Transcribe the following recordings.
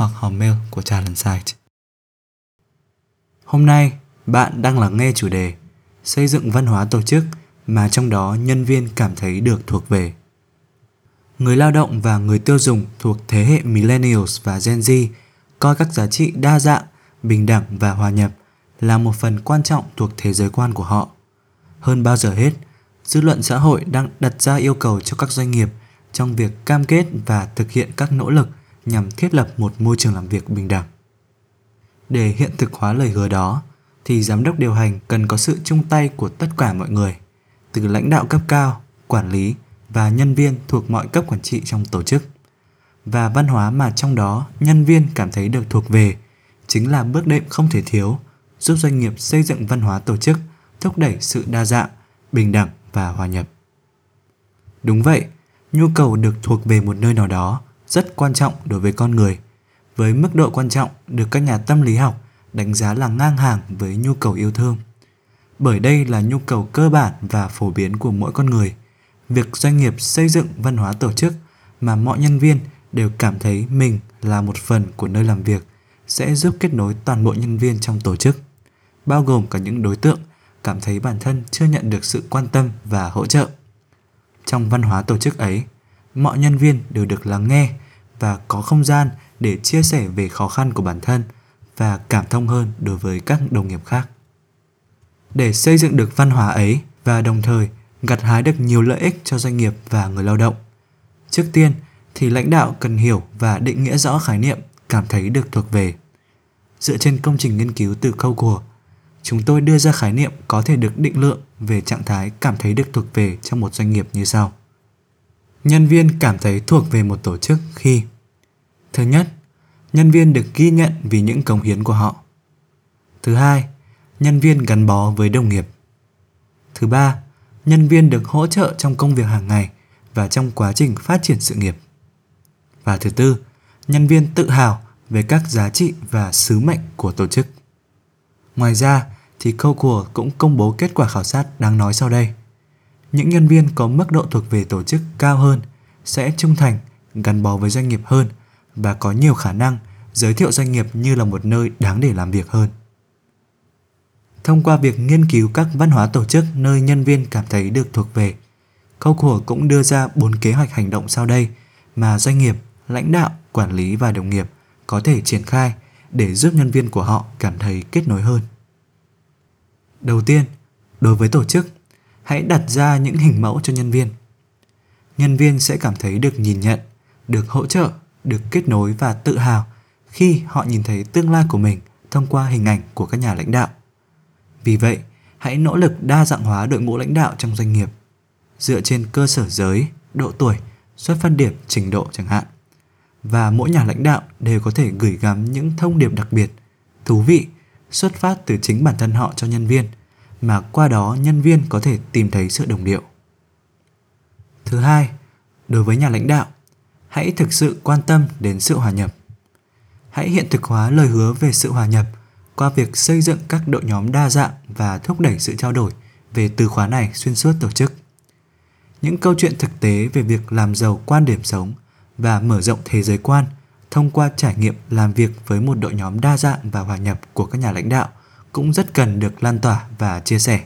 hoặc hòm mail của Talent Site. Hôm nay, bạn đang lắng nghe chủ đề Xây dựng văn hóa tổ chức mà trong đó nhân viên cảm thấy được thuộc về. Người lao động và người tiêu dùng thuộc thế hệ Millennials và Gen Z coi các giá trị đa dạng, bình đẳng và hòa nhập là một phần quan trọng thuộc thế giới quan của họ. Hơn bao giờ hết, dư luận xã hội đang đặt ra yêu cầu cho các doanh nghiệp trong việc cam kết và thực hiện các nỗ lực nhằm thiết lập một môi trường làm việc bình đẳng. Để hiện thực hóa lời hứa đó, thì giám đốc điều hành cần có sự chung tay của tất cả mọi người, từ lãnh đạo cấp cao, quản lý và nhân viên thuộc mọi cấp quản trị trong tổ chức. Và văn hóa mà trong đó nhân viên cảm thấy được thuộc về chính là bước đệm không thể thiếu giúp doanh nghiệp xây dựng văn hóa tổ chức, thúc đẩy sự đa dạng, bình đẳng và hòa nhập. Đúng vậy, nhu cầu được thuộc về một nơi nào đó rất quan trọng đối với con người, với mức độ quan trọng được các nhà tâm lý học đánh giá là ngang hàng với nhu cầu yêu thương. Bởi đây là nhu cầu cơ bản và phổ biến của mỗi con người. Việc doanh nghiệp xây dựng văn hóa tổ chức mà mọi nhân viên đều cảm thấy mình là một phần của nơi làm việc sẽ giúp kết nối toàn bộ nhân viên trong tổ chức, bao gồm cả những đối tượng cảm thấy bản thân chưa nhận được sự quan tâm và hỗ trợ. Trong văn hóa tổ chức ấy, mọi nhân viên đều được lắng nghe và có không gian để chia sẻ về khó khăn của bản thân và cảm thông hơn đối với các đồng nghiệp khác. Để xây dựng được văn hóa ấy và đồng thời gặt hái được nhiều lợi ích cho doanh nghiệp và người lao động. Trước tiên thì lãnh đạo cần hiểu và định nghĩa rõ khái niệm cảm thấy được thuộc về. Dựa trên công trình nghiên cứu từ câu của, chúng tôi đưa ra khái niệm có thể được định lượng về trạng thái cảm thấy được thuộc về trong một doanh nghiệp như sau nhân viên cảm thấy thuộc về một tổ chức khi, thứ nhất, nhân viên được ghi nhận vì những cống hiến của họ. Thứ hai, nhân viên gắn bó với đồng nghiệp. Thứ ba, nhân viên được hỗ trợ trong công việc hàng ngày và trong quá trình phát triển sự nghiệp. Và thứ tư, nhân viên tự hào về các giá trị và sứ mệnh của tổ chức. Ngoài ra thì câu của cũng công bố kết quả khảo sát đáng nói sau đây những nhân viên có mức độ thuộc về tổ chức cao hơn sẽ trung thành, gắn bó với doanh nghiệp hơn và có nhiều khả năng giới thiệu doanh nghiệp như là một nơi đáng để làm việc hơn. Thông qua việc nghiên cứu các văn hóa tổ chức nơi nhân viên cảm thấy được thuộc về, câu của cũng đưa ra bốn kế hoạch hành động sau đây mà doanh nghiệp, lãnh đạo, quản lý và đồng nghiệp có thể triển khai để giúp nhân viên của họ cảm thấy kết nối hơn. Đầu tiên, đối với tổ chức, hãy đặt ra những hình mẫu cho nhân viên. Nhân viên sẽ cảm thấy được nhìn nhận, được hỗ trợ, được kết nối và tự hào khi họ nhìn thấy tương lai của mình thông qua hình ảnh của các nhà lãnh đạo. Vì vậy, hãy nỗ lực đa dạng hóa đội ngũ lãnh đạo trong doanh nghiệp dựa trên cơ sở giới, độ tuổi, xuất phát điểm, trình độ chẳng hạn. Và mỗi nhà lãnh đạo đều có thể gửi gắm những thông điệp đặc biệt, thú vị xuất phát từ chính bản thân họ cho nhân viên – mà qua đó nhân viên có thể tìm thấy sự đồng điệu. Thứ hai, đối với nhà lãnh đạo, hãy thực sự quan tâm đến sự hòa nhập. Hãy hiện thực hóa lời hứa về sự hòa nhập qua việc xây dựng các đội nhóm đa dạng và thúc đẩy sự trao đổi về từ khóa này xuyên suốt tổ chức. Những câu chuyện thực tế về việc làm giàu quan điểm sống và mở rộng thế giới quan thông qua trải nghiệm làm việc với một đội nhóm đa dạng và hòa nhập của các nhà lãnh đạo cũng rất cần được lan tỏa và chia sẻ.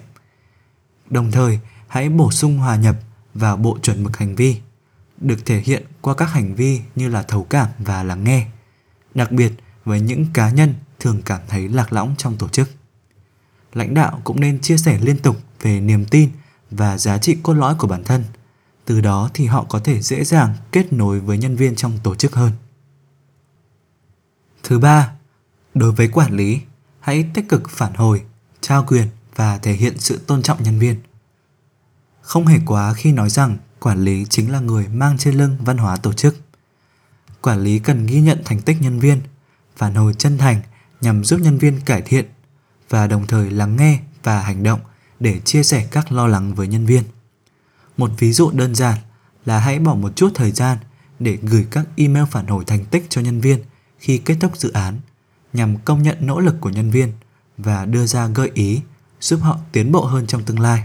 Đồng thời, hãy bổ sung hòa nhập vào bộ chuẩn mực hành vi, được thể hiện qua các hành vi như là thấu cảm và lắng nghe, đặc biệt với những cá nhân thường cảm thấy lạc lõng trong tổ chức. Lãnh đạo cũng nên chia sẻ liên tục về niềm tin và giá trị cốt lõi của bản thân. Từ đó thì họ có thể dễ dàng kết nối với nhân viên trong tổ chức hơn. Thứ ba, đối với quản lý hãy tích cực phản hồi, trao quyền và thể hiện sự tôn trọng nhân viên. Không hề quá khi nói rằng quản lý chính là người mang trên lưng văn hóa tổ chức. Quản lý cần ghi nhận thành tích nhân viên, phản hồi chân thành nhằm giúp nhân viên cải thiện và đồng thời lắng nghe và hành động để chia sẻ các lo lắng với nhân viên. Một ví dụ đơn giản là hãy bỏ một chút thời gian để gửi các email phản hồi thành tích cho nhân viên khi kết thúc dự án nhằm công nhận nỗ lực của nhân viên và đưa ra gợi ý giúp họ tiến bộ hơn trong tương lai.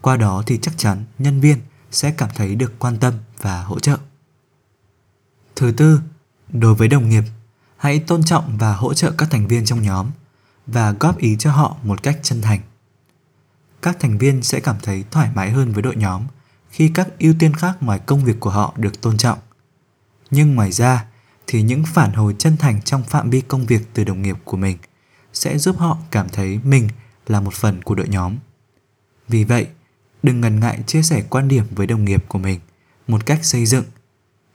Qua đó thì chắc chắn nhân viên sẽ cảm thấy được quan tâm và hỗ trợ. Thứ tư, đối với đồng nghiệp, hãy tôn trọng và hỗ trợ các thành viên trong nhóm và góp ý cho họ một cách chân thành. Các thành viên sẽ cảm thấy thoải mái hơn với đội nhóm khi các ưu tiên khác ngoài công việc của họ được tôn trọng. Nhưng ngoài ra thì những phản hồi chân thành trong phạm vi công việc từ đồng nghiệp của mình sẽ giúp họ cảm thấy mình là một phần của đội nhóm. Vì vậy, đừng ngần ngại chia sẻ quan điểm với đồng nghiệp của mình một cách xây dựng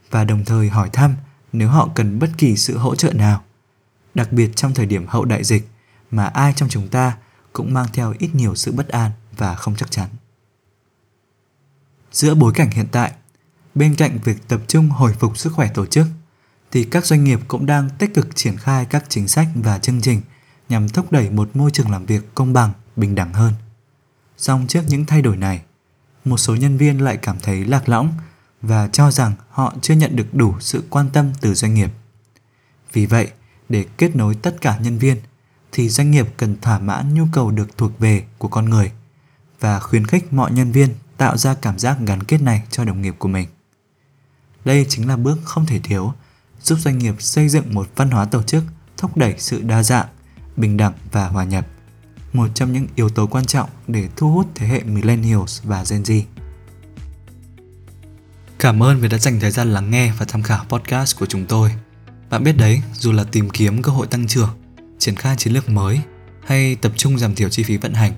và đồng thời hỏi thăm nếu họ cần bất kỳ sự hỗ trợ nào. Đặc biệt trong thời điểm hậu đại dịch mà ai trong chúng ta cũng mang theo ít nhiều sự bất an và không chắc chắn. Giữa bối cảnh hiện tại, bên cạnh việc tập trung hồi phục sức khỏe tổ chức thì các doanh nghiệp cũng đang tích cực triển khai các chính sách và chương trình nhằm thúc đẩy một môi trường làm việc công bằng, bình đẳng hơn. Song trước những thay đổi này, một số nhân viên lại cảm thấy lạc lõng và cho rằng họ chưa nhận được đủ sự quan tâm từ doanh nghiệp. Vì vậy, để kết nối tất cả nhân viên thì doanh nghiệp cần thỏa mãn nhu cầu được thuộc về của con người và khuyến khích mọi nhân viên tạo ra cảm giác gắn kết này cho đồng nghiệp của mình. Đây chính là bước không thể thiếu giúp doanh nghiệp xây dựng một văn hóa tổ chức thúc đẩy sự đa dạng, bình đẳng và hòa nhập. Một trong những yếu tố quan trọng để thu hút thế hệ Millennials và Gen Z. Cảm ơn vì đã dành thời gian lắng nghe và tham khảo podcast của chúng tôi. Bạn biết đấy, dù là tìm kiếm cơ hội tăng trưởng, triển khai chiến lược mới hay tập trung giảm thiểu chi phí vận hành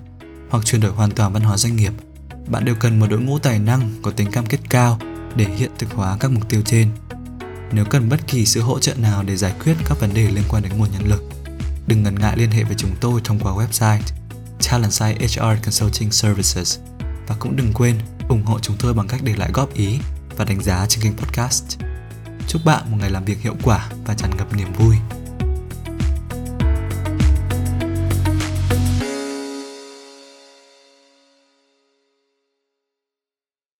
hoặc chuyển đổi hoàn toàn văn hóa doanh nghiệp, bạn đều cần một đội ngũ tài năng có tính cam kết cao để hiện thực hóa các mục tiêu trên. Nếu cần bất kỳ sự hỗ trợ nào để giải quyết các vấn đề liên quan đến nguồn nhân lực, đừng ngần ngại liên hệ với chúng tôi thông qua website Talentside HR Consulting Services và cũng đừng quên ủng hộ chúng tôi bằng cách để lại góp ý và đánh giá trên kênh podcast. Chúc bạn một ngày làm việc hiệu quả và tràn ngập niềm vui.